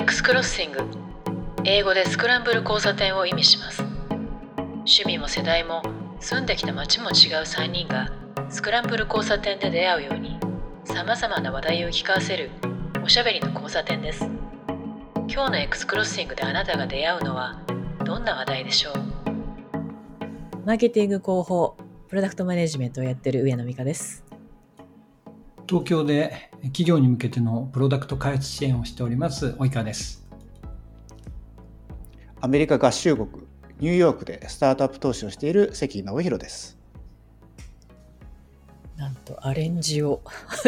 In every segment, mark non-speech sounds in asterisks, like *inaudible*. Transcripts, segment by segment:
X クロッシング英語でスクランブル交差点を意味します。趣味も世代も住んできた街も違う3人がスクランブル交差点で出会うようにさまざまな話題を聞かせるおしゃべりの交差点です。今日の X クロッシングであなたが出会うのはどんな話題でしょう？マーケティング広報プロダクトマネジメントをやってる上野美香です。東京で企業に向けてのプロダクト開発支援をしております及川です。アメリカ合衆国ニューヨークでスタートアップ投資をしている関直弘です。なんとアレンジを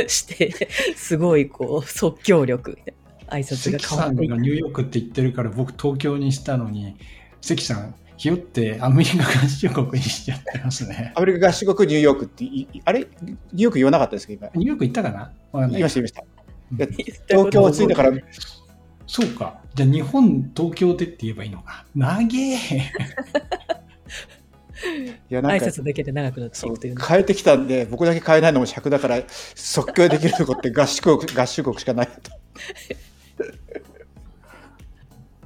してすごいこう即興力挨拶が変わっていさんがニューヨークって言ってるから僕東京にしたのに関さんひよってアメリカ合衆国にしちゃってますね。アメリカ合衆国ニューヨークって、あれ？ニューヨーク言わなかったですか？今。ニューヨーク行ったかな？言いました言いました。東京着いたから。そうか。じゃあ日本、東京でって言えばいいのか。長え。いやなんか挨拶だけで長くなっていくという変えてきたんで僕だけ変えないのも尺だから即興できるとこって合衆国 *laughs* 合衆国しかないと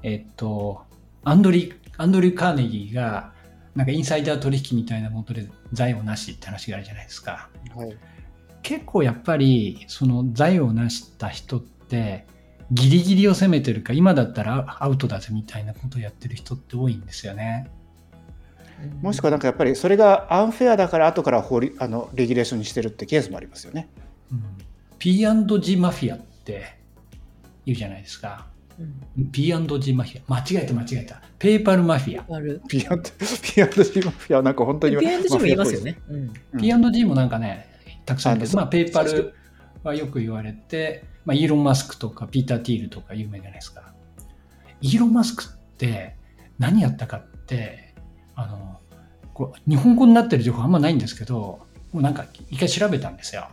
えっとアンドリアンドリュー・カーネギーが、なんかインサイダー取引みたいなもとで財をなしって話があるじゃないですか。はい、結構やっぱり、その財を成した人って、ギリギリを攻めてるか、今だったらアウトだぜみたいなことをやってる人って多いんですよね。もしくはなんかやっぱりそれがアンフェアだから後から法あのレギュレーションにしてるってケースもありますよね。うん、P&G マフィアって言うじゃないですか。P&G マフィア。間違えた間違えた。ペーパルマフィア。P&G マフィアなんか本当に。P&G も言いますよね。P&G もなんかね、たくさんあるけど、まあ、ペーパルはよく言われて、まあ、イーロン・マスクとかピーター・ティールとか有名じゃないですか。イーロン・マスクって何やったかって、あの、こう日本語になってる情報あんまないんですけど、もうなんか一回調べたんですよ。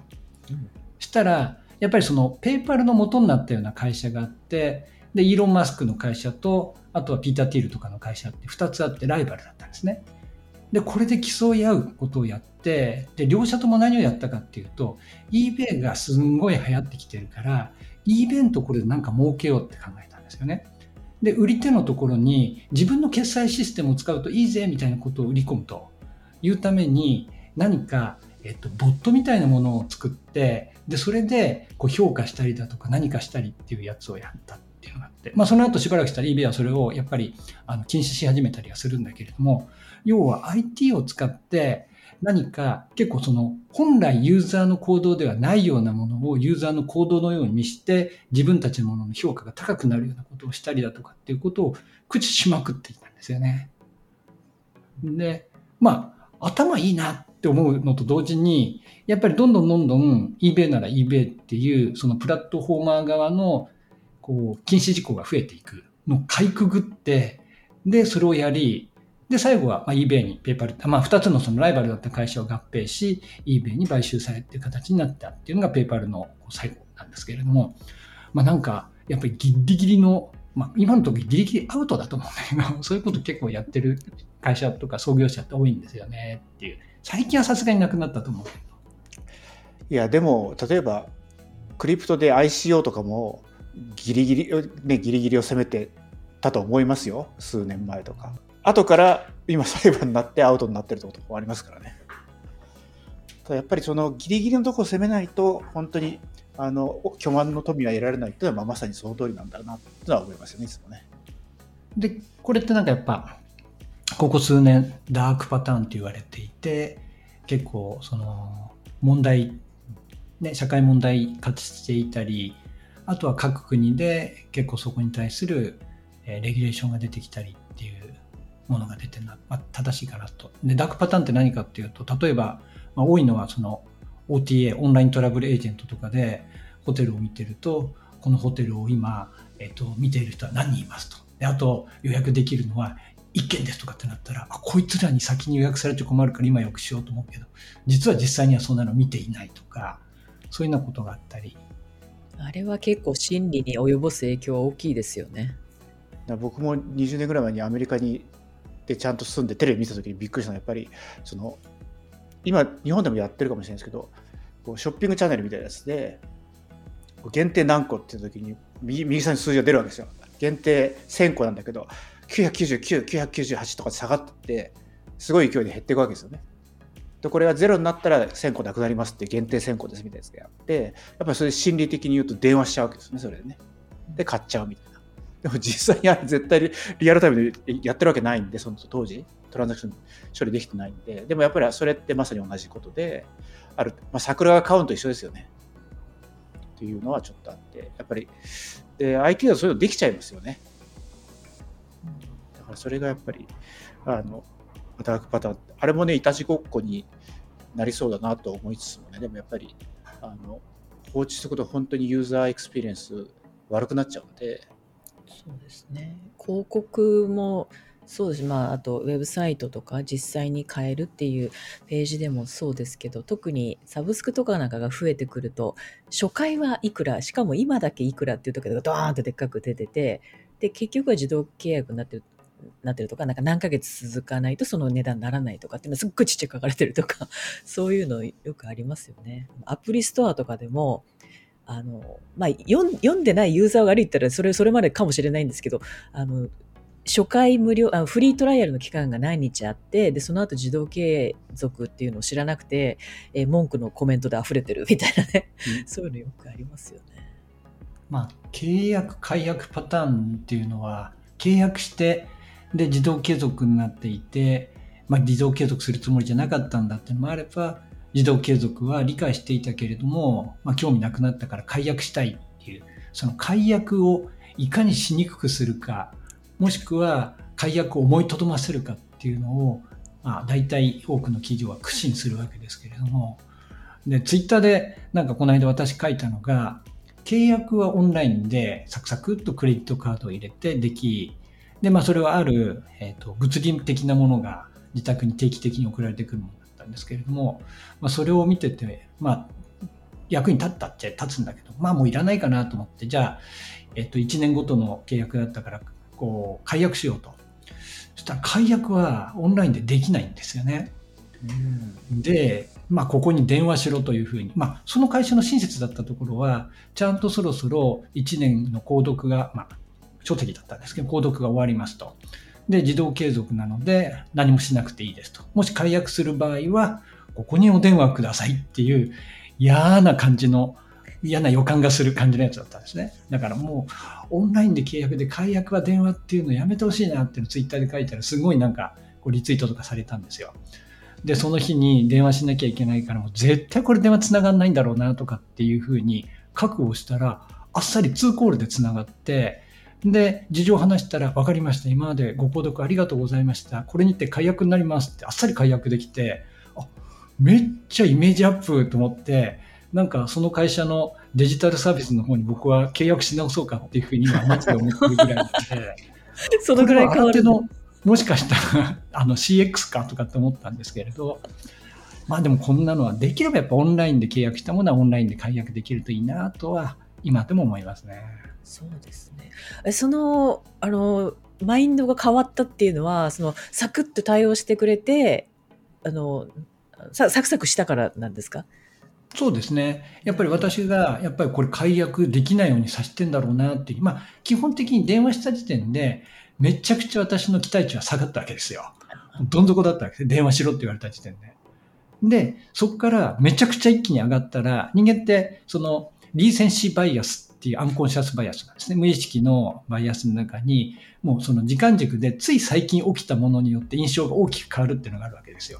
うん、したら、やっぱりそのペーパルの元になったような会社があって、で、イーロン・マスクの会社と、あとはピーター・ティールとかの会社って2つあってライバルだったんですね。で、これで競い合うことをやって、で、両者とも何をやったかっていうと、eBay がすんごい流行ってきてるから、eBay のところでなんか儲けようって考えたんですよね。で、売り手のところに自分の決済システムを使うといいぜみたいなことを売り込むというために何か、えっと、ボットみたいなものを作って、で、それでこう評価したりだとか何かしたりっていうやつをやったていうのがあって、まあ、その後しばらくしたら eBay はそれをやっぱりあの禁止し始めたりはするんだけれども、要は IT を使って何か結構その本来ユーザーの行動ではないようなものをユーザーの行動のようにして自分たちのものの評価が高くなるようなことをしたりだとかっていうことを駆使しまくっていたんですよね。で、まあ、頭いいなって思うのと同時に、やっぱりどんどんどんどん eBay なら eBay っていうそのプラットフォーマー側のこう、禁止事項が増えていくのをかいくぐって、で、それをやり、で、最後は、まあ、eBay にペーパル、まあ、二つのそのライバルだった会社を合併し、eBay に買収されていう形になったっていうのがペーパルの最後なんですけれども、まあ、なんか、やっぱりギリギリの、まあ、今の時ギリギリアウトだと思うんだけど、*laughs* そういうこと結構やってる会社とか創業者って多いんですよねっていう。最近はさすがになくなったと思うけど。いや、でも、例えば、クリプトで ICO とかも、ギリギリ、ね、ギリギリを攻めてたと思いますよ。数年前とか。後から今裁判になってアウトになってるところもありますからね。ただやっぱりそのギリギリのところを攻めないと本当にあの巨万の富は得られないっていうのはまさにその通りなんだなとは思いますよねいつもね。でこれってなんかやっぱここ数年ダークパターンと言われていて結構その問題ね、社会問題化していたりあとは各国で結構そこに対する、レギュレーションが出てきたりっていうものが出てるのは、まあ、正しいかなと。で、ダークパターンって何かっていうと、例えば、まあ、多いのはその OTA、オンライントラブルエージェントとかでホテルを見てると、このホテルを今、えっ、と、見ている人は何人いますと。で、あと予約できるのは1件ですとかってなったら、あ、こいつらに先に予約されて困るから今予約しようと思うけど、実は実際にはそんなの見ていないとか、そういうようなことがあったり、あれは結構心理に及ぼす影響は大きいですよね。僕も20年ぐらい前にアメリカにでちゃんと住んでテレビ見た時にびっくりしたのはやっぱりその今日本でもやってるかもしれないですけどこうショッピングチャンネルみたいなやつで限定何個っていう時に右右下に数字が出るわけですよ。限定1000個なんだけど999、998とか下がってってすごい勢いで減っていくわけですよね。でこれがゼロになったら1000個なくなりますって限定1000個ですみたいなやつがあってやっぱりそれ心理的に言うと電話しちゃうわけですねそれでね。で買っちゃうみたいな。でも実際にあれ絶対リアルタイムでやってるわけないんでその当時トランザクション処理できてないんででもやっぱりそれってまさに同じことである、まあ、桜が買うのと一緒ですよね。っていうのはちょっとあってやっぱりで IT だとそういうのできちゃいますよね。だからそれがやっぱりあのダークパターンあれもねいたちごっこになりそうだなと思いつつもねでもやっぱりあの放置すること本当にユーザーエクスペリエンス悪くなっちゃうんで。そうですね。広告もそうです。まああとウェブサイトとか実際に変えるっていうページでもそうですけど特にサブスクとかなんかが増えてくると初回はいくらしかも今だけいくらっていう時がドーンってでっかく出ててで結局は自動契約になってる。なってるとか、なんか何ヶ月続かないとその値段にならないとかっていうのはすっごいちっちゃく書かれてるとか、*laughs* そういうのよくありますよね。アプリストアとかでも、あの、まあ、読んでないユーザーが悪いったら、それ、それまでかもしれないんですけど、あの、初回無料あ、フリートライアルの期間が何日あって、で、その後自動継続っていうのを知らなくて、え文句のコメントで溢れてるみたいなね、うん、*laughs* そういうのよくありますよね。まあ、契約解約パターンっていうのは、契約してで自動継続になっていて、まあ、自動継続するつもりじゃなかったんだっていうのもあれば自動継続は理解していたけれども、まあ、興味なくなったから解約したいっていうその解約をいかにしにくくするかもしくは解約を思いとどませるかっていうのを、まあ、大体多くの企業は苦心するわけですけれども。でツイッターでなんかこの間私書いたのが契約はオンラインでサクサクっとクレジットカードを入れてできで、まあ、それはある、えっ、ー、と、物理的なものが自宅に定期的に送られてくるものだったんですけれども、まあ、それを見てて、まあ、役に立ったっちゃ立つんだけど、まあもういらないかなと思って、じゃあ、えっと、1年ごとの契約だったから、こう、解約しようと。そしたら解約はオンラインでできないんですよね。うん、で、まあ、ここに電話しろというふうに、まあ、その会社の親切だったところは、ちゃんとそろそろ1年の購読が、まあ、書籍だったんですけど、購読が終わりますと。で、自動継続なので何もしなくていいですと。もし解約する場合は、ここにお電話くださいっていう嫌な感じの、嫌な予感がする感じのやつだったんですね。だからもう、オンラインで契約で解約は電話っていうのやめてほしいなっていうのをツイッターで書いたら、すごいなんか、こうリツイートとかされたんですよ。で、その日に電話しなきゃいけないから、もう絶対これ電話繋がんないんだろうなとかっていうふうに覚悟したら、あっさり2コールで繋がって、で、事情を話したら、分かりました。今までご購読ありがとうございました。これにて解約になりますって、あっさり解約できて、あ、めっちゃイメージアップと思って、なんかその会社のデジタルサービスの方に僕は契約し直そうかっていうふうに今、マジで思ってるぐらいなので、*laughs* そのぐらい変わるの。もしかしたら *laughs* あの CX かとかって思ったんですけれど、まあでもこんなのはできればやっぱオンラインで契約したものはオンラインで解約できるといいなとは今でも思いますね。そうですね。えその、あの、マインドが変わったっていうのは、その、サクッと対応してくれて、あの、サクサクしたからなんですか？そうですね。やっぱり私が、やっぱりこれ解約できないようにさせてんだろうなっていう。まあ、基本的に電話した時点で、めちゃくちゃ私の期待値は下がったわけですよ。どん底だったわけです。電話しろって言われた時点で。で、そこからめちゃくちゃ一気に上がったら、人間って、その、リーセンシーバイアスっていうアンコンシャスバイアスなんですね。無意識のバイアスの中に、もうその時間軸でつい最近起きたものによって印象が大きく変わるっていうのがあるわけですよ。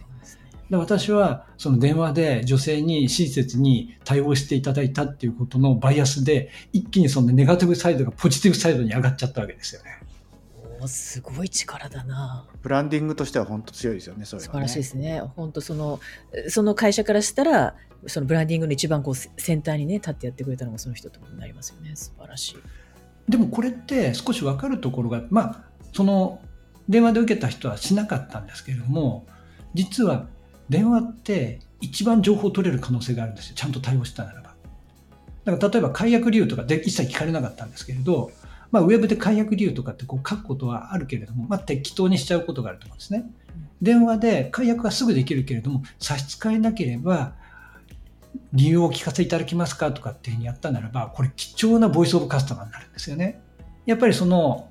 で私はその電話で女性に親切に対応していただいたっていうことのバイアスで一気にそのネガティブサイドがポジティブサイドに上がっちゃったわけですよね。おすごい力だな。ブランディングとしては本当強いですよね、それ、ね、素晴らしいですね。本当その、その会社からしたら、そのブランディングの一番こうセンターにね立ってやってくれたのがその人となりますよね。素晴らしい。でもこれって少し分かるところがまあその電話で受けた人はしなかったんですけれども実は電話って一番情報を取れる可能性があるんですよ。ちゃんと対応したならば。だから例えば解約理由とかで一切聞かれなかったんですけれどまあ、ウェブで解約理由とかってこう書くことはあるけれども、まあ、適当にしちゃうことがあると思うんですね。電話で解約はすぐできるけれども、差し支えなければ、理由をお聞かせいただけますかとかっていうふうにやったならば、これ貴重なボイスオブカスタマーになるんですよね。やっぱりその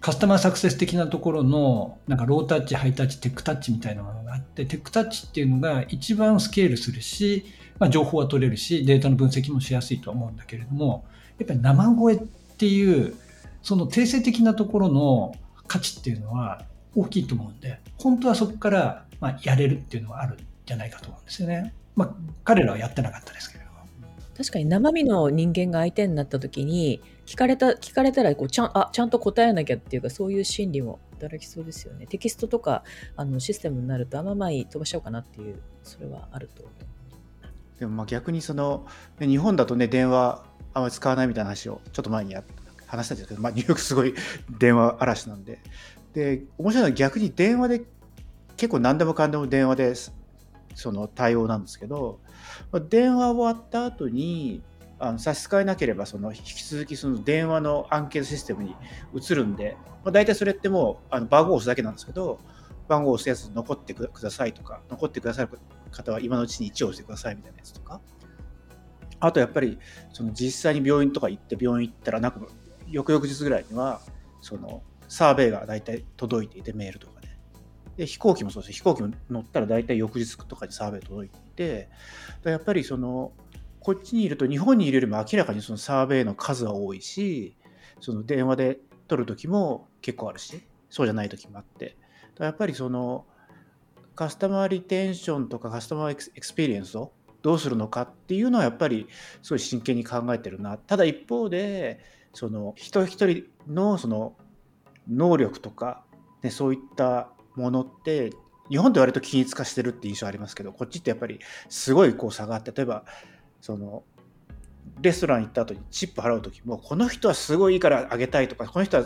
カスタマーサクセス的なところのなんかロータッチ、ハイタッチ、テックタッチみたいなものがあって、テックタッチっていうのが一番スケールするし、まあ、情報は取れるし、データの分析もしやすいと思うんだけれども、やっぱり生声っていう、その定性的なところの価値っていうのは大きいと思うんで、本当はそこからまやれるっていうのはあるんじゃないかと思うんですよね。まあ、彼らはやってなかったですけれども。確かに生身の人間が相手になった時に聞かれた聞かれたらこうちゃんあちゃんと答えなきゃっていうかそういう心理も働きそうですよね。テキストとかあのシステムになるとあんま前飛ばしちゃおうかなっていうそれはあると思う。でもまあ逆にその日本だとね電話あんまり使わないみたいな話をちょっと前に話したんですけど、まあ、ニューヨークすごい電話嵐なんで。で面白いのは逆に電話で結構何でもかんでも電話でその対応なんですけど電話終わった後にあの差し支えなければその引き続きその電話のアンケートシステムに移るんで、まあ、大体それってもうあの番号を押すだけなんですけど番号を押すやつ残ってくださいとか残ってくださる方は今のうちに1を押してくださいみたいなやつとか。あとやっぱりその実際に病院とか行って病院行ったらなんか翌々日ぐらいにはそのサーベイが大体届いていてメールとかでで飛行機もそうです。飛行機も乗ったら大体翌日とかにサーベイ届いていてやっぱりそのこっちにいると日本にいるよりも明らかにそのサーベイの数は多いしその電話で取る時も結構あるしそうじゃない時もあって。やっぱりそのカスタマーリテンションとかカスタマーエクスペリエンスをどうするのかっていうのはやっぱりすごい真剣に考えてるな。ただ一方でその人一人のその能力とか、ね、そういったものって日本って割と均一化してるって印象ありますけどこっちってやっぱりすごいこう差があって例えばそのレストラン行った後にチップ払う時もこの人はすごいいいからあげたいとかこの人は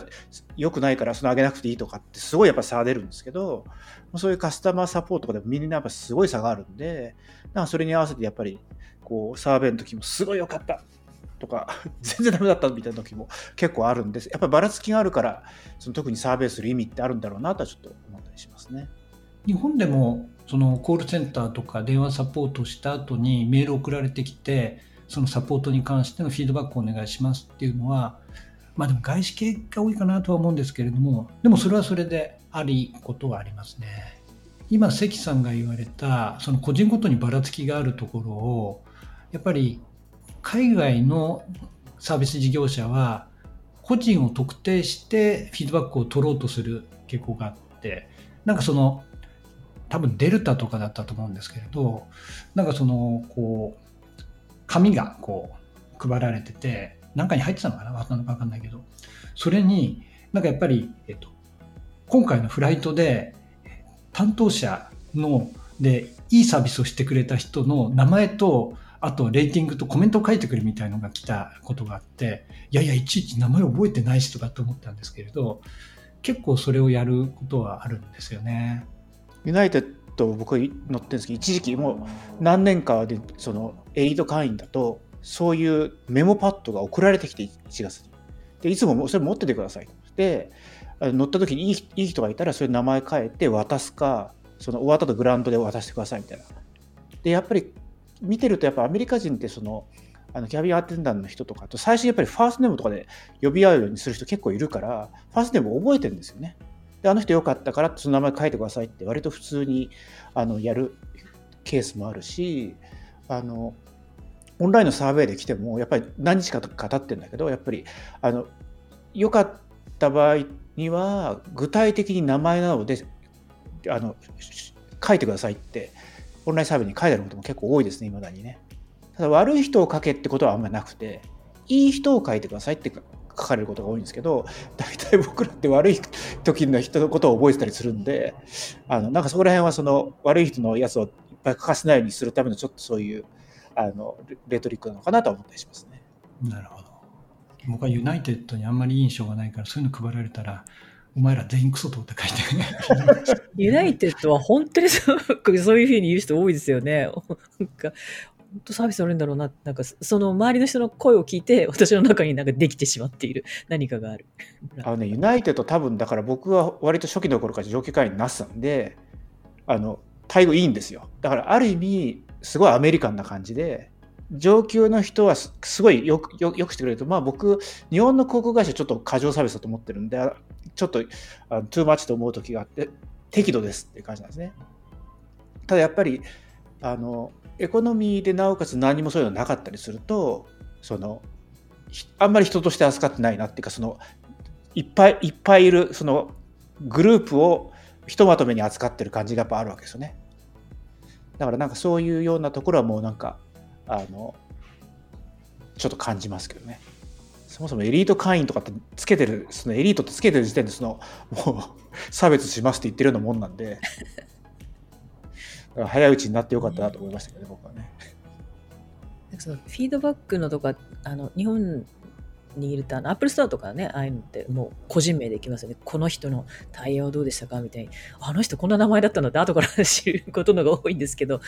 良くないからそのあげなくていいとかってすごいやっぱ差が出るんですけどそういうカスタマーサポートとかでもみんなやっぱすごい差があるんでなんかそれに合わせてやっぱりこうサーベイの時もすごい良かった。とか *laughs* 全然ダメだったみたいな時も結構あるんですやっぱりばらつきがあるからその特にサーベイする意味ってあるんだろうなとはちょっと思ったりしますね。日本でもそのコールセンターとか電話サポートした後にメール送られてきてそのサポートに関してのフィードバックをお願いしますっていうのは、まあでも外資系が多いかなとは思うんですけれども、でもそれはそれでありことはありますね。今、関さんが言われた、その個人ごとにばらつきがあるところを、やっぱり海外のサービス事業者は、個人を特定してフィードバックを取ろうとする傾向があって、なんかその、多分デルタとかだったと思うんですけれど、なんかその、こう、紙がこう配られてて、中に入ってたのかな？わかんないけど、それになんかやっぱり、えっと、今回のフライトで担当者のでいいサービスをしてくれた人の名前とあとレーティングとコメントを書いてくれみたいのが来たことがあっていやいやいちいち名前覚えてないしとかと思ったんですけれど結構それをやることはあるんですよね。ユナイテッド僕乗ってるんですけど一時期もう何年かでそのエリート会員だとそういうメモパッドが送られてきて1月にでいつもそれ持っててください。で乗った時にいいいい人がいたらそれ名前変えて渡すかその終わったとグラウンドで渡してくださいみたいな。でやっぱり見てるとやっぱアメリカ人ってそのあのキャビンアテンダントの人とかと最初やっぱりファーストネームとかで呼び合うようにする人結構いるからファーストネーム覚えてるんですよね。であの人よかったからその名前書いてくださいって割と普通にあのやるケースもあるしあのオンラインのサーベイで来てもやっぱり何日か経ってるんだけどやっぱりあのよかった場合には具体的に名前なのであの書いてくださいってオンラインサーベイに書いてあることも結構多いですね未だにねただ悪い人を書けってことはあんまりなくていい人を書いてくださいって書かれることが多いんですけど大体僕らって悪い時の人のことを覚えてたりするんであのなんかそこら辺はその悪い人のやつをいっぱい書かせないようにするためのちょっとそういうあのレトリックなのかなと思ったりしますね。なるほど僕はユナイテッドにあんまり印象がないからそういうの配られたらお前ら全員クソとって書いてユナイテッドは本当にそうそういうふうに言う人多いですよね。なんか本当サービス悪いんだろうな。なんか、その周りの人の声を聞いて、私の中になんかできてしまっている何かがある。あのね、ユナイテッド多分、だから僕は割と初期の頃から上級会員になってたんで、あの、待遇いいんですよ。だからある意味、すごいアメリカンな感じで、上級の人はすごいよくよよくしてくれると、まあ僕、日本の航空会社ちょっと過剰サービスだと思ってるんで、ちょっとあのトゥーマッチと思う時があって、適度ですっていう感じなんですね。ただやっぱり、あの、エコノミーでなおかつ何もそういうのなかったりすると、その、あんまり人として扱ってないなっていうか、その、いっぱいいっぱいいる、その、グループをひとまとめに扱ってる感じがやっぱあるわけですよね。だからなんかそういうようなところはもうなんかあのちょっと感じますけどね。そもそもエリート会員とかってつけてるそのエリートってつけてる時点でそのもう差別しますって言ってるようなもんなんでだから早いうちになってよかったなと思いましたけどね、僕はね。そのフィードバックのとかあの日本にいるとあのアップルストアとかねああいうのってもう個人名でいきますよねこの人の対応どうでしたかみたいにあの人こんな名前だったのって後から知ることのが多いんですけど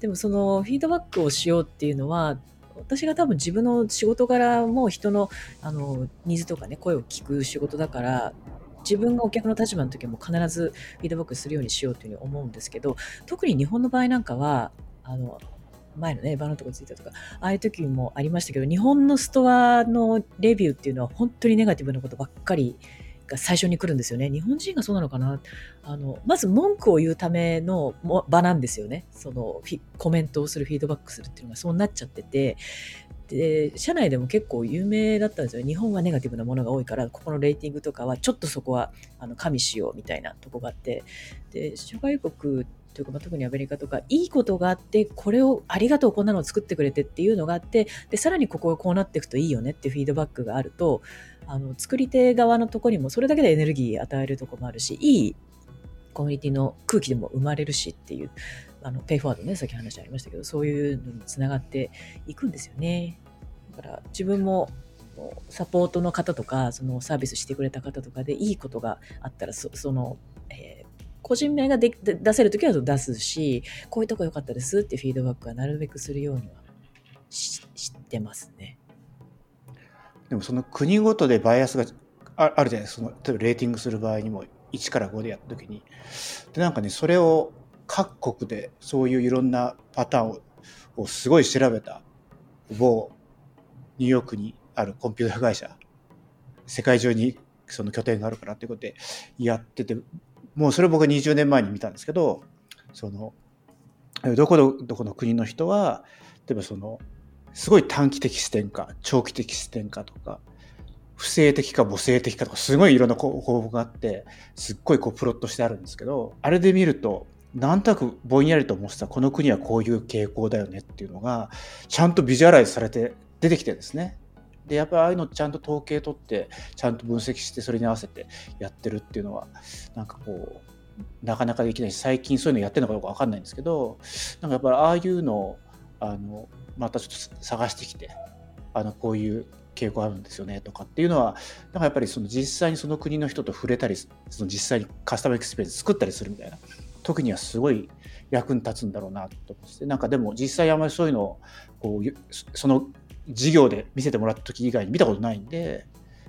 でもそのフィードバックをしようっていうのは私が多分自分の仕事柄も人のあのニーズとかね声を聞く仕事だから自分がお客の立場の時も必ずフィードバックするようにしようというふうに思うんですけど特に日本の場合なんかはあの前のね、バーのとこついたとか、ああいう時もありましたけど、日本のストアのレビューっていうのは本当にネガティブなことばっかりが最初に来るんですよね。日本人がそうなのかな？あの、まず文句を言うための場なんですよね。そのコメントをする、フィードバックするっていうのがそうなっちゃってて、で、社内でも結構有名だったんですよ。日本はネガティブなものが多いから、ここのレーティングとかはちょっとそこはあの加味しようみたいなとこがあって、で、諸外国というか、まあ、特にアメリカとか、いいことがあって、これをありがとう、こんなのを作ってくれてっていうのがあって、で、さらにここがこうなっていくといいよねっていうフィードバックがあると、あの、作り手側のとこにもそれだけでエネルギー与えるとこもあるし、いいコミュニティの空気でも生まれるしっていう、あの、ペイフォワードね、さっき話ありましたけど、そういうのにつながっていくんですよね。だから自分もサポートの方とか、そのサービスしてくれた方とかでいいことがあったら、その、えー個人名がで出せるときは出すし、こういうとこ良かったですってフィードバックはなるべくするようには知ってますね。でもその国ごとでバイアスがあるじゃないですか。その例えばレーティングする場合にも1から5でやったときに。で、なんかね、それを各国でそういういろんなパターンををすごい調べた某ニューヨークにあるコンピューター会社世界中にその拠点があるからっていうことでやっててもうそれ僕は20年前に見たんですけどそのどこどこの国の人は例えばそのすごい短期的視点か長期的視点かとか不正的か母性的かとかすごいいろんな項目があってすっごいこうプロットしてあるんですけどあれで見るとなんとなくぼんやりと思ってたこの国はこういう傾向だよねっていうのがちゃんとビジュアライズされて出てきてるんですね。でやっぱりああいうのちゃんと統計取ってちゃんと分析してそれに合わせてやってるっていうのはなんかこうなかなかできないし最近そういうのやってるのかどうか分かんないんですけどなんかやっぱりああいうのあのまたちょっと探してきてあのこういう傾向あるんですよねとかっていうのはなんかやっぱりその実際にその国の人と触れたりその実際にカスタマーエクスペリエンス作ったりするみたいな。時にはすごい役に立つんだろうなと思って。なんかでも実際あんまりそういうのをこうその授業で見せてもらった時以外に見たことないんで、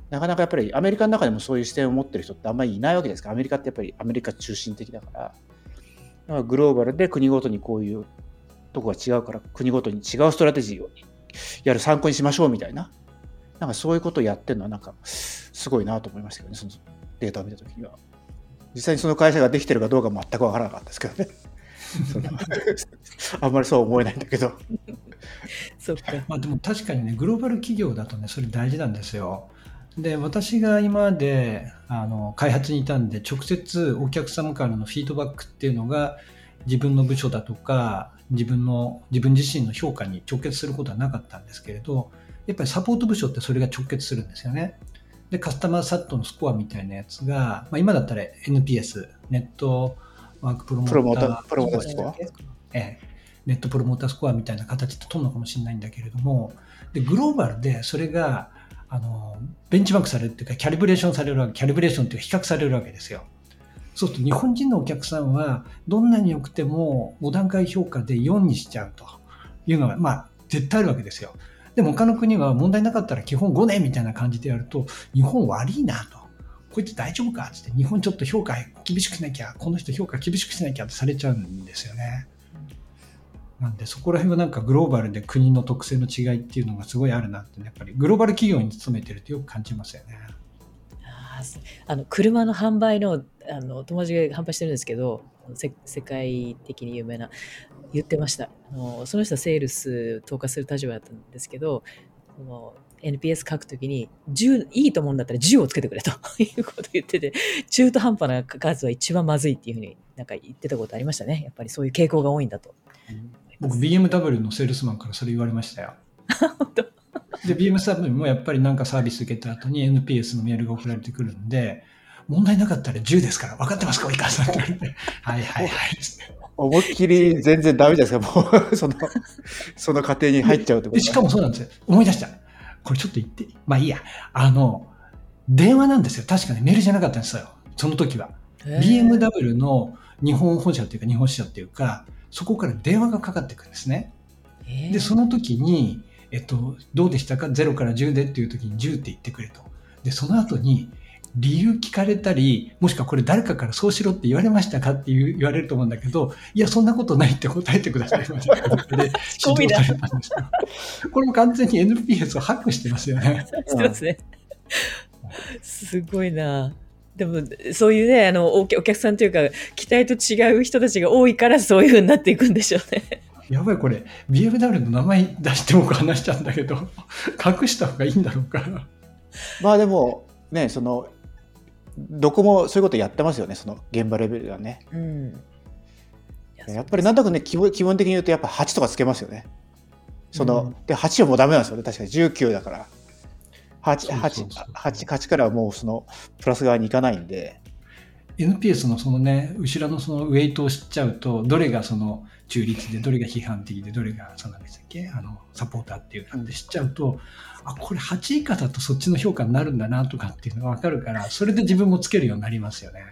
なかなかやっぱりアメリカの中でもそういう視点を持ってる人ってあんまりいないわけですから、アメリカってやっぱりアメリカ中心的だから、だからグローバルで国ごとにこういうとこが違うから、国ごとに違うストラテジーをやる参考にしましょうみたいな、なんかそういうことをやってるのはなんかすごいなと思いましたけどね、そのデータを見たときには。実際にその会社ができてるかどうか全くわからなかったですけどね。*laughs* *laughs* あんまりそう思えないんだけど。*laughs* そうか。まあでも確かにね、グローバル企業だとね、それ大事なんですよ。で、私が今まであの開発にいたんで、直接お客様からのフィードバックっていうのが、自分の部署だとか、自分の、自分自身の評価に直結することはなかったんですけれど、やっぱりサポート部署ってそれが直結するんですよね。で、カスタマーサットのスコアみたいなやつが、まあ、今だったら NPS、ネットワークプロモータープロモータースコア、ええ、ネットプロモータースコアみたいな形で取るのかもしれないんだけれども、でグローバルでそれがあのベンチマークされるっていうか、キャリブレーションされるわけ、キャリブレーションっていうか比較されるわけですよ。そうすると日本人のお客さんはどんなに良くても5段階評価で4にしちゃうというのが、まあ、絶対あるわけですよ。でも他の国は問題なかったら基本5年みたいな感じでやると日本悪いなと。こいつ大丈夫かって、日本ちょっと評価厳しくしなきゃ、この人評価厳しくしなきゃってされちゃうんですよね。なんでそこら辺はなんかグローバルで国の特性の違いっていうのがすごいあるなってやっぱりグローバル企業に勤めてるとよく感じますよね。あの車の販売のあの友達が販売してるんですけど世界的に有名な言ってましたあのその人はセールス投下する立場だったんですけどその NPS 書くときに10いいと思うんだったら10をつけてくれと *laughs* いうことを言ってて中途半端な数は一番まずいっていうふうになんか言ってたことありましたねやっぱりそういう傾向が多いんだと。僕 BMW のセールスマンからそれ言われましたよ。*laughs* で BMW もやっぱりなんかサービス受けた後に NPS のメールが送られてくるんで問題なかったら10ですから分かってますか及川さんって言われて。*laughs* はいはいはい。思いっきり全然ダメじゃないですかもう。*laughs* そのその過程に入っちゃうってこと。しかもそうなんですよ。思い出した。これちょっと言って。まあいいや。あの電話なんですよ。確かにメールじゃなかったんですよ。その時は。BMW の日本本社っていうか日本支社っていうかそこから電話がかかってくるんですね。で、その時に、えっと、どうでしたか ?0 から10でっていう時に10って言ってくれと。で、その後に、理由聞かれたり、もしくはこれ誰かからそうしろって言われましたかって言われると思うんだけど、いや、そんなことないって答えてくださいま *laughs* した。で、指導されたんですよ。これも完全に NPS をハックしてますよね。してますね。すごいな。でも、そういうね、あのお、お客さんというか、期待と違う人たちが多いから、そういうふうになっていくんでしょうね。やばい、これ、BMW の名前出して僕話しちゃうんだけど、隠した方がいいんだろうか。まあでも、ね、その、どこもそういうことやってますよね、その現場レベルではね。うん、やっぱりなんとなくね、基本基本的に言うと、やっぱ8とかつけますよね。その、うん、で、8はもうダメなんですよね、確かに19だから。8, 8, 8, 8からはもうそのプラス側に行かないんで。NPS のそのね、後ろのそのウェイトを知っちゃうと、どれがその中立で、どれが批判的で、どれがそのでしたっけあの、サポーターっていう感じで知っちゃうと、あ、これ8以下だとそっちの評価になるんだなとかっていうのがわかるから、それで自分もつけるようになりますよね。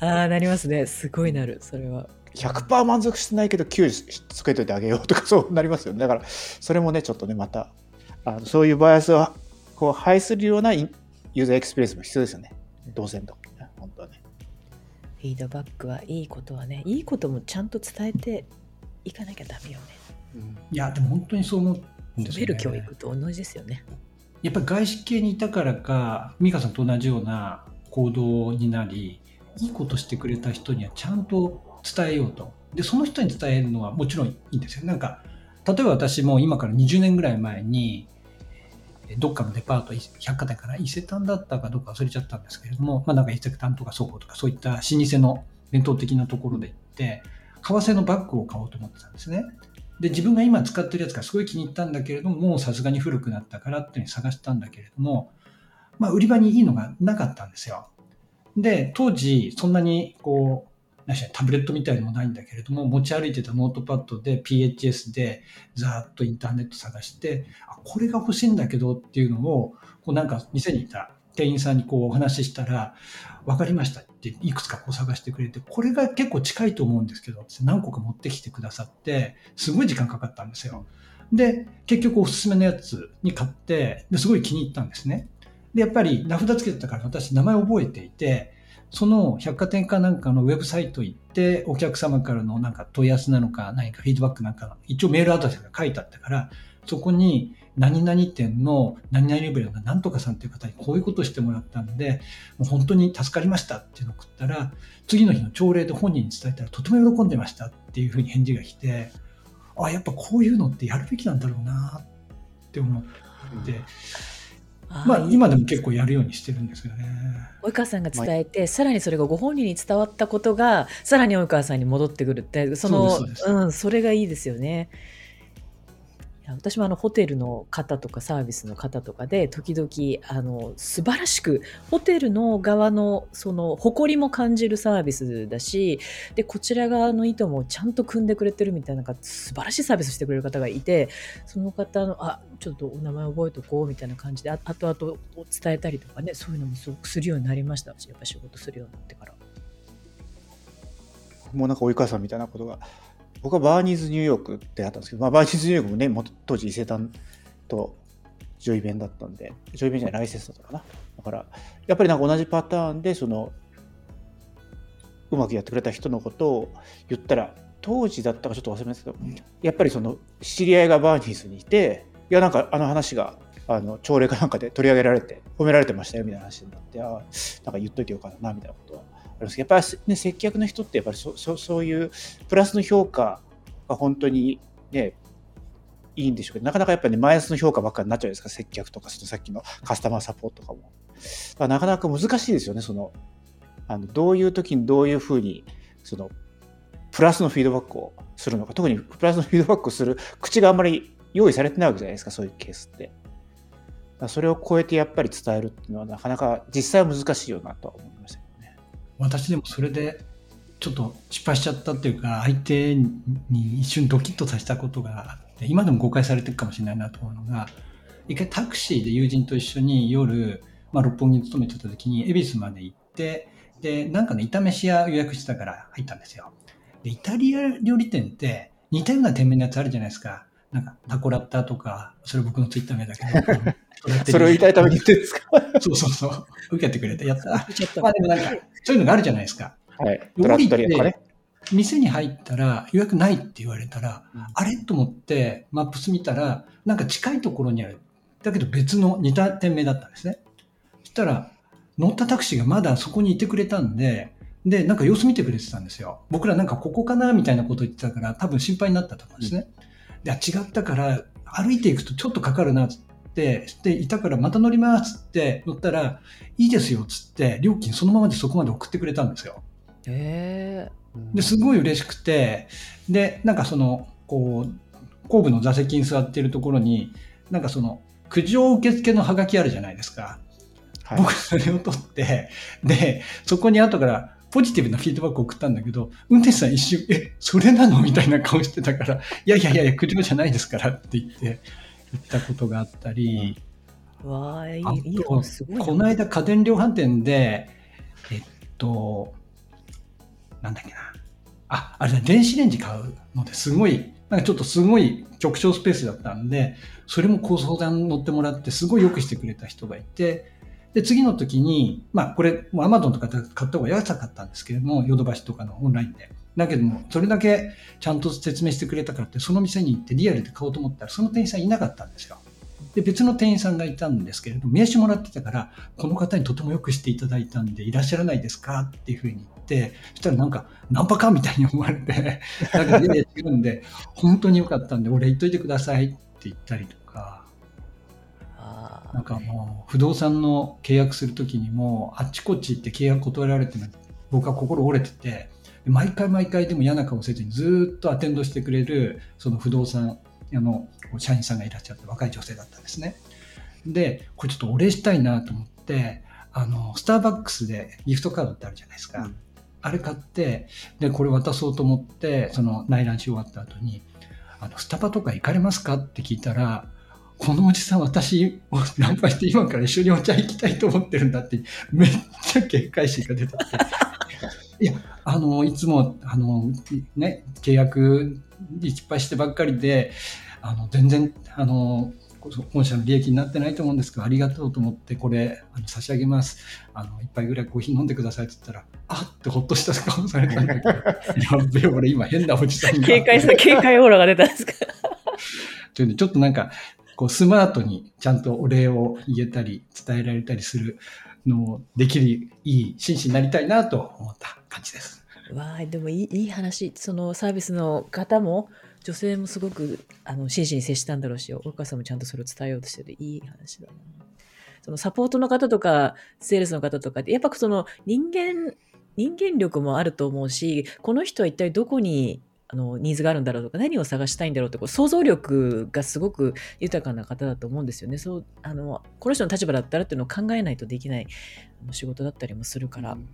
ああ、なりますね。すごいなる、それは。100%満足してないけど9つけといてあげようとかそうなりますよね。だから、それもね、ちょっとね、また、あのそういうバイアスはこう排するようなユーザーエクスペリエンスも必要ですよね。当然と。本当はね。フィードバックはいいことはね、いいこともちゃんと伝えていかなきゃダメよね。うん、いや、でも本当にそう思うんですよ、ね。る教育と同じですよね。やっぱり外資系にいたからか、美香さんと同じような行動になり、いいことしてくれた人にはちゃんと伝えようと。で、その人に伝えるのはもちろんいいんですよ。なんか、例えば私も今から20年ぐらい前に、どっかのデパート、百貨店から伊勢丹だったかどうか忘れちゃったんですけれども、まあなんか伊勢丹とか倉庫とかそういった老舗の伝統的なところで行って、革製のバッグを買おうと思ってたんですね。で、自分が今使ってるやつがすごい気に入ったんだけれども、もうさすがに古くなったからっていうふうに探したんだけれども、まあ売り場にいいのがなかったんですよ。で、当時そんなにこう、なしタブレットみたいのもないんだけれども、持ち歩いてたノートパッドで PHS でざーっとインターネット探して、あ、これが欲しいんだけどっていうのを、こうなんか店にいた店員さんにこうお話ししたら、分かりましたっていくつかこう探してくれて、これが結構近いと思うんですけど、何個か持ってきてくださって、すごい時間かかったんですよ。で、結局おすすめのやつに買って、ですごい気に入ったんですね。で、やっぱり名札つけてたから私名前覚えていて、その百貨店かなんかのウェブサイト行って、お客様からのなんか問い合わせなのか、何かフィードバックなんか、一応メールアドレスが書いてあったから、そこに何々店の何々レベルのなんとかさんっていう方にこういうことしてもらったんで、もう本当に助かりましたっていうのを送ったら、次の日の朝礼で本人に伝えたらとても喜んでましたっていうふうに返事が来て、あ、やっぱこういうのってやるべきなんだろうなって思って、まあ、今でも結構やるようにしてるんですよね。及川さんが伝えて、さらにそれがご本人に伝わったことがさらに及川さんに戻ってくるってそのうん、それがいいですよね。私もあのホテルの方とかサービスの方とかで時々あの素晴らしくホテルの側のその誇りも感じるサービスだしでこちら側の意図もちゃんと組んでくれてるみたいな素晴らしいサービスしてくれる方がいてその方のあちょっとお名前覚えとこうみたいな感じで後々伝えたりとかねそういうのもすごくするようになりましたやっぱ仕事するようになってから。もうなんか及川さんみたいなことが僕はバーニーズニューヨークってあったんですけど、まあ、バーニーズニューヨークもね、も当時伊勢丹とジョイベンだったんで、ジョイベンじゃない、ライセンスだったかな。だから、やっぱりなんか同じパターンで、その、うまくやってくれた人のことを言ったら、当時だったかちょっと忘れましたけどやっぱりその知り合いがバーニーズにいていやなんかあの話があの朝礼かなんかで取り上げられて褒められてましたよみたいな話になってあなんか言っといてよかったなみたいなことはありますけどやっぱり、ね、接客の人ってやっぱりそそそういうプラスの評価が本当にねいいんでしょうけどなかなかやっぱりねマイナスの評価ばっかりになっちゃうんですか接客とかそのさっきのカスタマーサポートとかも。なかなか難しいですよねそのあのどういう時にどういうふうにそのプラスのフィードバックをするのか特にプラスのフィードバックをする口があんまり用意されてないわけじゃないですかそういうケースって。それを超えてやっぱり伝えるっていうのはなかなか実際は難しいよなとは思いました。私でもそれでちょっと失敗しちゃったっていうか相手に一瞬ドキッとさせたことがあって今でも誤解されてるかもしれないなと思うのが一回タクシーで友人と一緒に夜、まあ、六本木に勤めてた時に恵比寿まで行ってでなんかね炒飯屋予約してたから入ったんですよ。でイタリア料理店って似たような店名のやつあるじゃないですか。なんかタコラッタとかそれ僕のツイッター名だけど。*laughs* それを言いたいために言ってるんですか？そうそうそう。受けてくれて、やった。まあでもなんか、そういうのがあるじゃないですか。はい。トラットリアかね。店に入ったら予約ないって言われたら、うん、あれ？と思ってマップス見たら、なんか近いところにある。だけど別の似た店名だったんですね。そしたら、乗ったタクシーがまだそこにいてくれたんで、で、なんか様子見てくれてたんですよ。僕らなんかここかなみたいなこと言ってたから、多分心配になったと思うんですね。うん、で、違ったから、歩いていくとちょっとかかるな、ってでいたからまた乗りますって乗ったらいいですよっつって料金そのままでそこまで送ってくれたんですよ。へですごい嬉しくてでなんかそのこう後部の座席に座っているところになんかその苦情受付のハガキあるじゃないですか。はい、僕それを取ってでそこに後からポジティブなフィードバックを送ったんだけど、運転手さん一瞬、え、それなの？みたいな顔してたから、いやいやいや、苦情じゃないですからって言って、行ったことがあったり、わあ、いい、いいすごい。この間家電量販店で、えっと、なんだっけな。あ、あれだ、電子レンジ買うのですごい、なんかちょっとすごい局長スペースだったんで、それもご相談乗ってもらって、すごいよくしてくれた人がいて、で、次の時に、まあ、これ、もうアマゾンとか買った方が安かったんですけれども、ヨドバシとかのオンラインで。だけども、それだけちゃんと説明してくれたからって、その店に行ってリアルで買おうと思ったら、その店員さんいなかったんですよ。で、別の店員さんがいたんですけれど、名刺もらってたから、この方にとてもよくしていただいたんで、いらっしゃらないですか？っていうふうに言って、そしたらなんか、ナンパかみたいに思われて、なんか全然違うんで、本当によかったんで、俺言っといてくださいって言ったりとか、なんかもう、不動産の契約するときにも、あっちこっち行って契約断られて僕は心折れてて、毎回毎回でも嫌な顔せずにずっとアテンドしてくれるその不動産あの社員さんがいらっしゃって若い女性だったんですね。でこれちょっとお礼したいなと思ってあのスターバックスでギフトカードってあるじゃないですか。うん、あれ買ってでこれ渡そうと思ってその内覧し終わった後にあのスタバとか行かれますかって聞いたらこのおじさん私をナンパして今から一緒にお茶行きたいと思ってるんだってめっちゃ警戒心が出てきて *laughs* いや、あの、いつも、あの、ね、契約いっぱいしてばっかりで、あの、全然、あの、本社の利益になってないと思うんですけど、ありがとうと思って、これ、あの差し上げます。あの、一杯ぐらいコーヒー飲んでくださいって言ったら、あってほっとした顔されたんだけど、やっべえ、俺今変なおじさんが。警戒した、警戒オーラが出たんですか？というで、ちょっとなんか、こう、スマートにちゃんとお礼を言えたり、伝えられたりするのできるいい紳士になりたいなと思った感じです。わあでもいいいい話そのサービスの方も女性もすごくあの真摯に接したんだろうしお母さんもちゃんとそれを伝えようとしてていい話だな。そのサポートの方とかセールスの方とかってやっぱその人間人間力もあると思うしこの人は一体どこにあのニーズがあるんだろうとか何を探したいんだろうってこう想像力がすごく豊かな方だと思うんですよね。そうあのこの人の立場だったらっていうのを考えないとできない仕事だったりもするから、うん、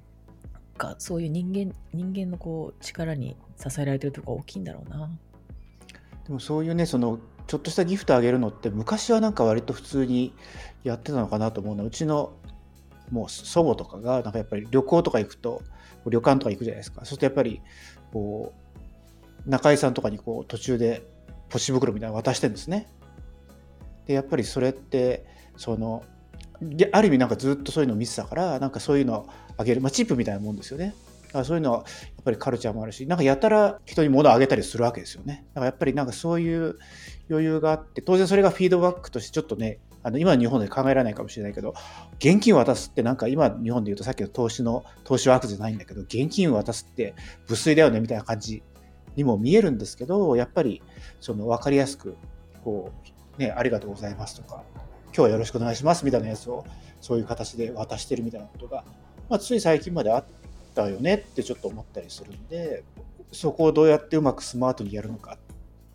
かそういう人間人間のこう力に支えられてるとこ大きいんだろうな。でもそういうねそのちょっとしたギフトあげるのって昔はなんか割と普通にやってたのかなと思うのはうちのもう祖母とかがなんかやっぱり旅行とか行くと旅館とか行くじゃないですか。そうするとやっぱりこう中井さんとかにこう途中でポチ袋みたいなの渡してんですね。でやっぱりそれってそのある意味なんかずっとそういうのを見てたからなんかそういうのをあげる、まあ、チップみたいなもんですよね。だからそういうのはやっぱりカルチャーもあるし、なんかやたら人に物をあげたりするわけですよね。だからやっぱりなんかそういう余裕があって、当然それがフィードバックとしてちょっとね、あの今日本で考えられないかもしれないけど、現金を渡すってなんか今日本で言うとさっきの投資の投資枠じゃないんだけど、現金を渡すって無粋だよねみたいな感じにも見えるんですけど、やっぱりその分かりやすく、こう、ね、ありがとうございますとか、今日はよろしくお願いしますみたいなやつをそういう形で渡してるみたいなことが、まあ、つい最近まであったよねってちょっと思ったりするんで、そこをどうやってうまくスマートにやるのか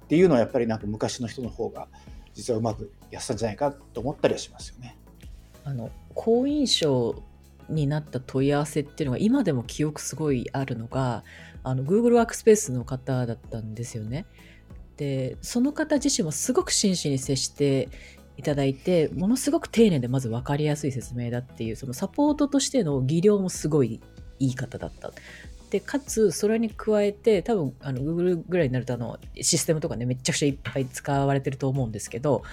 っていうのはやっぱりなんか昔の人の方が実はうまくやったんじゃないかと思ったりはしますよね。あの好印象になった問い合わせっていうのが今でも記憶すごいあるのがあの Google ワークスペースの方だったんですよね。でその方自身もすごく真摯に接していただいてものすごく丁寧でまず分かりやすい説明だっていうそのサポートとしての技量もすごいいい方だったでかつそれに加えて多分あの Google ぐらいになるとあのシステムとかねめちゃくちゃいっぱい使われてると思うんですけど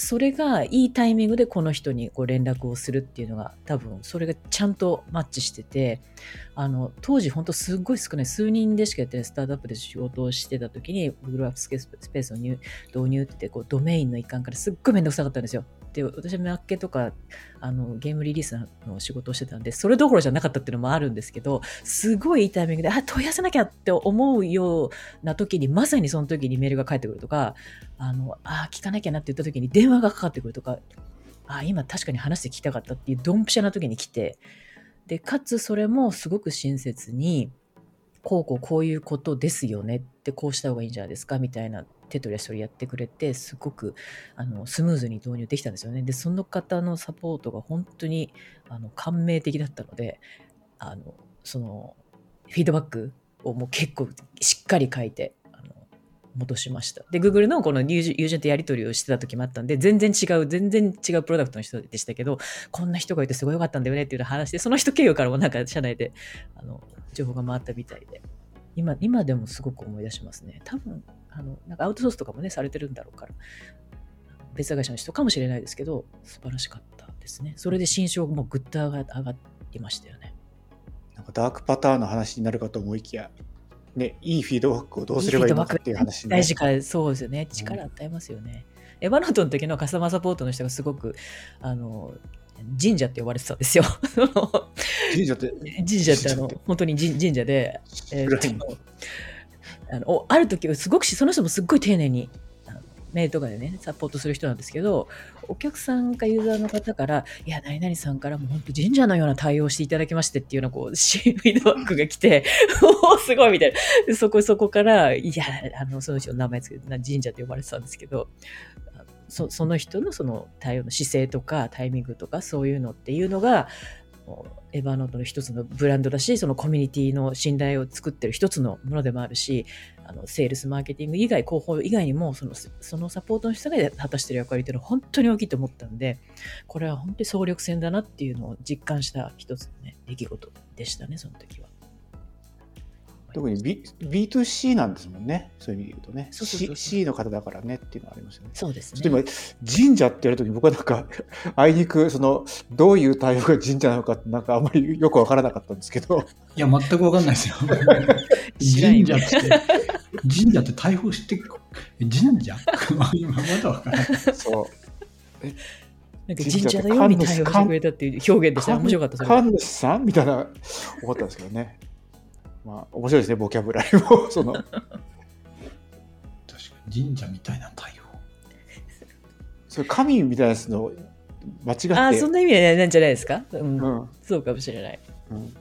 それがいいタイミングでこの人にこう連絡をするっていうのが多分それがちゃんとマッチしててあの当時本当すっごい少ない数人でしかやってないスタートアップで仕事をしてた時に Google ワークスペースを導入ってこうドメインの一環からすっごいめんどくさかったんですよ。で私はマッケとかあのゲームリリースの仕事をしてたんでそれどころじゃなかったっていうのもあるんですけどすごいいいタイミングであ問い合わせなきゃって思うような時にまさにその時にメールが返ってくるとかあのあ聞かなきゃなって言った時に電話がかかってくるとかあ今確かに話して聞きたかったっていうドンピシャな時に来てでかつそれもすごく親切にこうこうこういうことですよねってこうした方がいいんじゃないですかみたいな手取り足取りやってくれてすごくあのスムーズに導入できたんですよね。でその方のサポートが本当にあの感銘的だったのであのそのフィードバックをもう結構しっかり書いてあの戻しました。で Google のこの友人とやり取りをしてた時もあったんで全然違う全然違うプロダクトの人でしたけどこんな人がいてすごい良かったんだよねっていう話でその人経由からもなんか社内であの情報が回ったみたいで今今でもすごく思い出しますね。多分あのなんかアウトソースとかもねされてるんだろうから別会社の人かもしれないですけど素晴らしかったですねそれで心象もぐっと上がりましたよねなんかダークパターンの話になるかと思いきやね、いいフィードバックをどうすればいいのかっていう話、ね、大事か、そうですよね。力与えますよね。うん、エヴァノートの時のカスタマーサポートの人がすごく、あの、神社って呼ばれてたんですよ。神社って *laughs* 神社ってあの、本当に神社で、えー、あのある時はすごくその人もすっごい丁寧にメールとかでね、サポートする人なんですけど、お客さんかユーザーの方から、いや、何々さんからもう本当神社のような対応していただきましてっていうような、こう、*laughs* シーフィードバックが来て、*laughs* おお、すごいみたいな。そこ、そこから、いや、あの、その人の名前つけて、神社って呼ばれてたんですけど、その人のその対応の姿勢とかタイミングとかそういうのっていうのが、エヴァノートの一つのブランドだし、そのコミュニティの信頼を作ってる一つのものでもあるし、あのセールスマーケティング以外、広報以外にもその、そのサポートの人が果たしてる役割っていうのは本当に大きいと思ったんで、これは本当に総力戦だなっていうのを実感した一つのね、出来事でしたね、その時は。特に、B、B2C なんですもんね、そういう意味で言うとね。そうそうそう C, C の方だからねっていうのはありますよね。そうですね。ちょっと今、神社って言われるときに僕はなんか、*laughs* あいにく、その、どういう対応が神社なのかって、なんかあんまりよくわからなかったんですけど。いや、全くわかんないですよ。神社って、神社って対応して、神社？今まだわからない。そう。なんか神社のように対応してくれたっていう表現でした。面白かった。神主さん？みたいな思ったんですけどね。まあ、面白いですね、ボキャブラリーも。*laughs* その確かに神社みたいな対応。それ神みたいなやつの間違って。あそんな意味なんじゃないですか、うん、うん、そうかもしれない。うん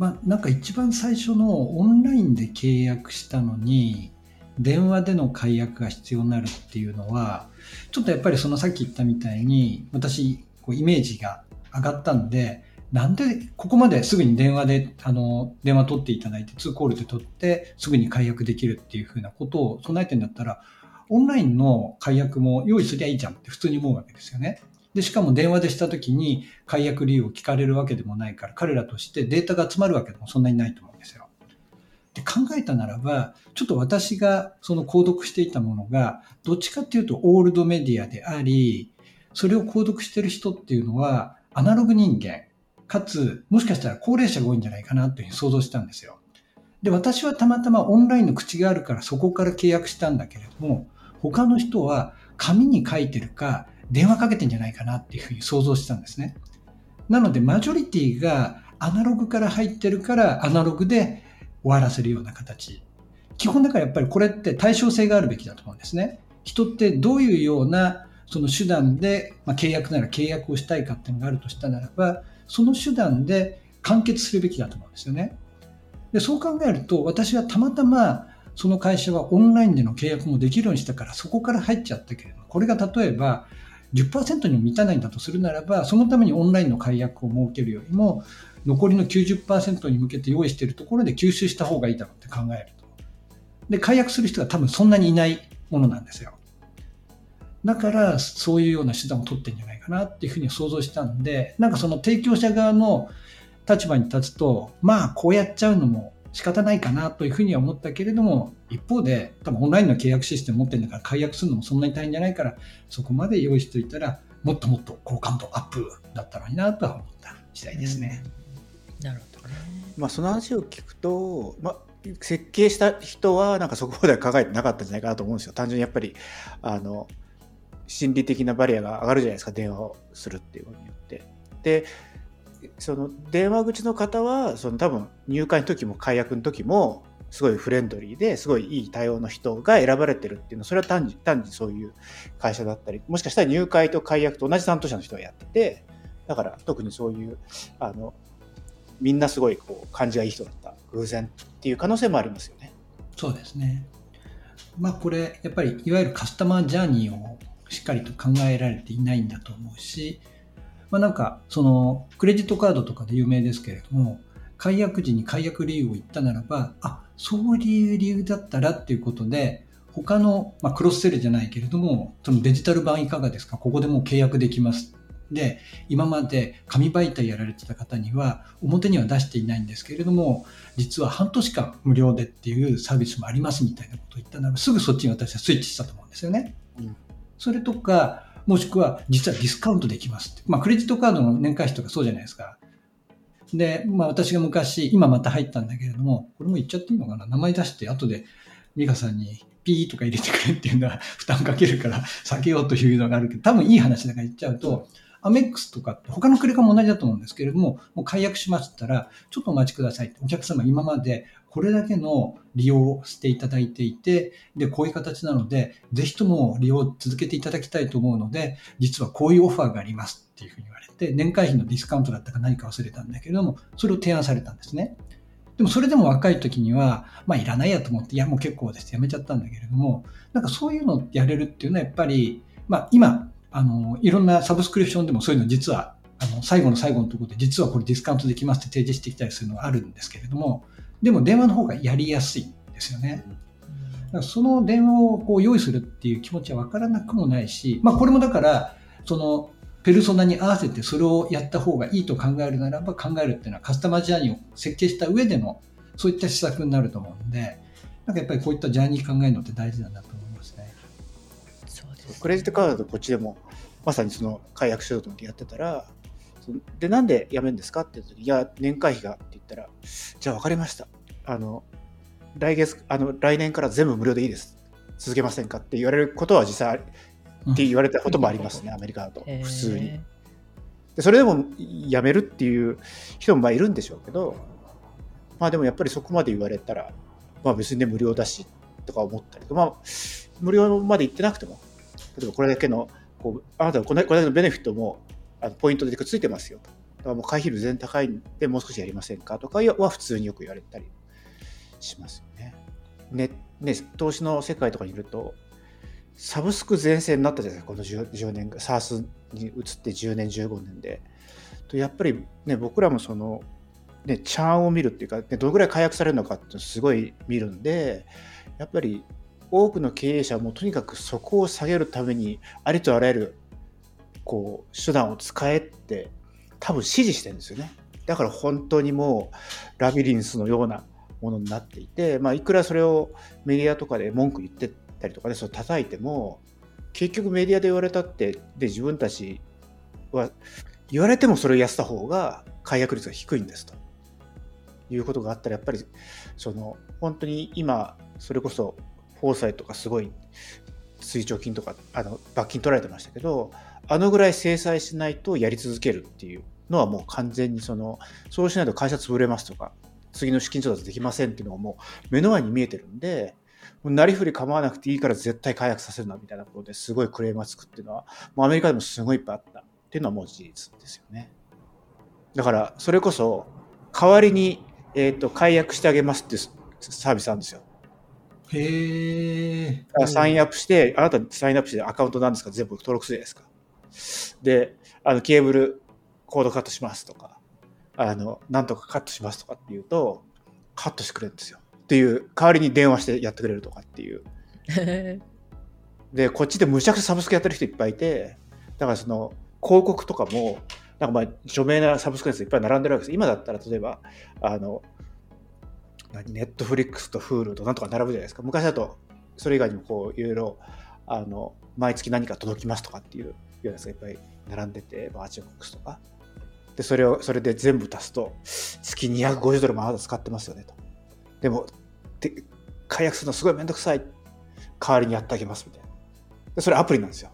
まあ、なんか一番最初のオンラインで契約したのに電話での解約が必要になるっていうのはちょっとやっぱりそのさっき言ったみたいに私こうイメージが上がったんでなんでここまですぐに電話で、あの、電話取っていただいて、2コールで取って、すぐに解約できるっていうふうなことを備えてんだったら、オンラインの解約も用意すりゃいいじゃんって普通に思うわけですよね。で、しかも電話でした時に解約理由を聞かれるわけでもないから、彼らとしてデータが集まるわけでもそんなにないと思うんですよ。で考えたならば、ちょっと私がその購読していたものが、どっちかっていうとオールドメディアであり、それを購読してる人っていうのは、アナログ人間、かつ、もしかしたら高齢者が多いんじゃないかなというふうに想像したんですよ。で、私はたまたまオンラインの口があるからそこから契約したんだけれども、他の人は紙に書いてるか電話かけてんじゃないかなっていうふうに想像したんですね。なので、マジョリティがアナログから入ってるからアナログで終わらせるような形。基本だからやっぱりこれって対称性があるべきだと思うんですね。人ってどういうようなその手段で、まあ、契約なら契約をしたいかっていうのがあるとしたならば、その手段で完結するべきだと思うんですよね。でそう考えると、私はたまたまその会社はオンラインでの契約もできるようにしたから、そこから入っちゃったけれども、これが例えば10%にも満たないんだとするならば、そのためにオンラインの解約を設けるよりも、残りの90%に向けて用意しているところで吸収した方がいいだろうって考えると。で、解約する人が多分そんなにいないものなんですよ。だから、そういうような手段を取ってるんじゃないかなっていうふうに想像したんで、なんかその提供者側の立場に立つと、まあ、こうやっちゃうのも仕方ないかなというふうには思ったけれども、一方で、多分オンラインの契約システム持ってるんだから解約するのもそんなに大変じゃないから、そこまで用意しておいたら、もっともっと好感度アップだったのになとは思った次第ですね。なるほどね。まあ、その話を聞くと、まあ、設計した人はなんかそこまでは考えてなかったんじゃないかなと思うんですよ。単純にやっぱりあの心理的なバリアが上がるじゃないですか電話をするっていうことによって。でその電話口の方はその多分入会の時も解約の時もすごいフレンドリーですごいいい対応の人が選ばれてるっていうのはそれは単に単にそういう会社だったりもしかしたら入会と解約と同じ担当者の人がやっててだから特にそういうあのみんなすごいこう感じがいい人だった偶然っていう可能性もありますよね。そうですね。まあこれやっぱりいわゆるカスタマージャーニーをしっかりと考えられていないんだと思うし、まあなんかそのクレジットカードとかで有名ですけれども、解約時に解約理由を言ったならば、あ、そういう理由だったらっていうことで、他の、まあ、クロスセルじゃないけれども、そのデジタル版いかがですか？ここでもう契約できます。で、今まで紙媒体やられてた方には表には出していないんですけれども、実は半年間無料でっていうサービスもありますみたいなことを言ったならすぐそっちに私はスイッチしたと思うんですよね。うん、それとか、もしくは実はディスカウントできますって。まあクレジットカードの年会費とかそうじゃないですか。で、まあ私が昔、今また入ったんだけれども、これも言っちゃっていいのかな名前出して後で美香さんにピーとか入れてくれっていうのは *laughs* 負担かけるから避けようというのがあるけど、多分いい話だから言っちゃうと、アメックスとかって他のクレカも同じだと思うんですけれども、もう解約しましたら、ちょっとお待ちください。お客様今までこれだけの利用をしていただいていて、で、こういう形なので、ぜひとも利用を続けていただきたいと思うので、実はこういうオファーがありますっていうふうに言われて、年会費のディスカウントだったか何か忘れたんだけれども、それを提案されたんですね。でもそれでも若い時には、まあいらないやと思って、いやもう結構ですやめちゃったんだけれども、なんかそういうのをやれるっていうのはやっぱり、まあ今、あの、いろんなサブスクリプションでもそういうの実は、あの、最後の最後のところで実はこれディスカウントできますって提示してきたりするのがあるんですけれども、でも電話の方がやりやすいんですよね。だからその電話をこう用意するっていう気持ちはわからなくもないし、まあこれもだから、そのペルソナに合わせてそれをやった方がいいと考えるならば考えるっていうのはカスタマージャーニーを設計した上でのそういった施策になると思うんで、なんかやっぱりこういったジャーニー考えるのって大事なんだと思いますね。そうですクレジットカードこっちでもまさにその解約しようと思ってやってたら、で、なんで辞めるんですか？って言ったら、いや、年会費がって言ったら、じゃあ分かりました。あの、来月、あの、来年から全部無料でいいです。続けませんか？って言われることは実際って言われたこともありますね、アメリカだと、普通に。でそれでも辞めるっていう人もまあいるんでしょうけど、まあでもやっぱりそこまで言われたら、まあ別にね、無料だしとか思ったりとか、まあ、無料まで行ってなくても、例えばこれだけの、こうあなたはこれだけのベネフィットもあのポイントでくっついてますよと。だからもう会費率全然高いんで、もう少しやりませんかとかは普通によく言われたりしますよね。ね、ね投資の世界とかにいると、サブスク全盛になったじゃないですか、この 10, 10年、SARS に移って10年、15年で。とやっぱりね、僕らもその、ね、チャーンを見るっていうか、ね、どのぐらい解約されるのかってすごい見るんで、やっぱり多くの経営者もとにかくそこを下げるためにありとあらゆるこう手段を使えって多分指示してるんですよね。だから本当にもうラビリンスのようなものになっていて、まあ、いくらそれをメディアとかで文句言ってたりとかね、それ叩いても、結局メディアで言われたって、で、自分たちは、言われてもそれをやった方が解約率が低いんですということがあったらやっぱりその本当に今それこそフォーサイとかすごい追徴金とかあの罰金取られてましたけどあのぐらい制裁しないとやり続けるっていうのはもう完全にそのそうしないと会社潰れますとか次の資金調達できませんっていうのがもう目の前に見えてるんでなりふり構わなくていいから絶対解約させるなみたいなことですごいクレームがつくっていうのはもうアメリカでもすごいいっぱいあったっていうのはもう事実ですよねだからそれこそ代わりに、えー、と解約してあげますっていうサービスあるんですよへえ。サインアップして、あなたサインアップしてアカウントなんですか？全部登録するじゃないですか。で、あのケーブルコードカットしますとか、あの、なんとかカットしますとかっていうと、カットしてくれるんですよ。っていう、代わりに電話してやってくれるとかっていう。で、こっちでむちゃくちゃサブスクやってる人いっぱいいて、だからその広告とかも、なんかまあ著名なサブスクのやついっぱい並んでるわけです。今だったら例えば、あの、何、ネットフリックスと Hulu となんとか並ぶじゃないですか。昔だと、それ以外にもこう、いろいろ、あの、毎月何か届きますとかっていうようなやつがいっぱい並んでて、バーチャルボックスとか。で、それを、それで全部足すと、月250ドルもあなた使ってますよねと。でも、で解約するのすごいめんどくさい。代わりにやってあげますみたいな。でそれアプリなんですよ。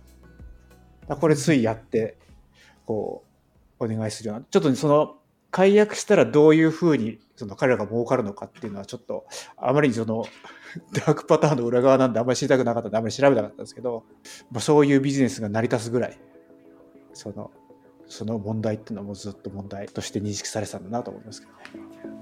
だこれついやって、こう、お願いするような。ちょっとその、解約したらどういうふうにその彼らが儲かるのかっていうのはちょっとあまりにそのダークパターンの裏側なんであんまり知りたくなかったんであんまり調べなかったんですけど、まあ、そういうビジネスが成り立つぐらいそのその問題っていうのもずっと問題として認識されてたんだなと思いますけどね。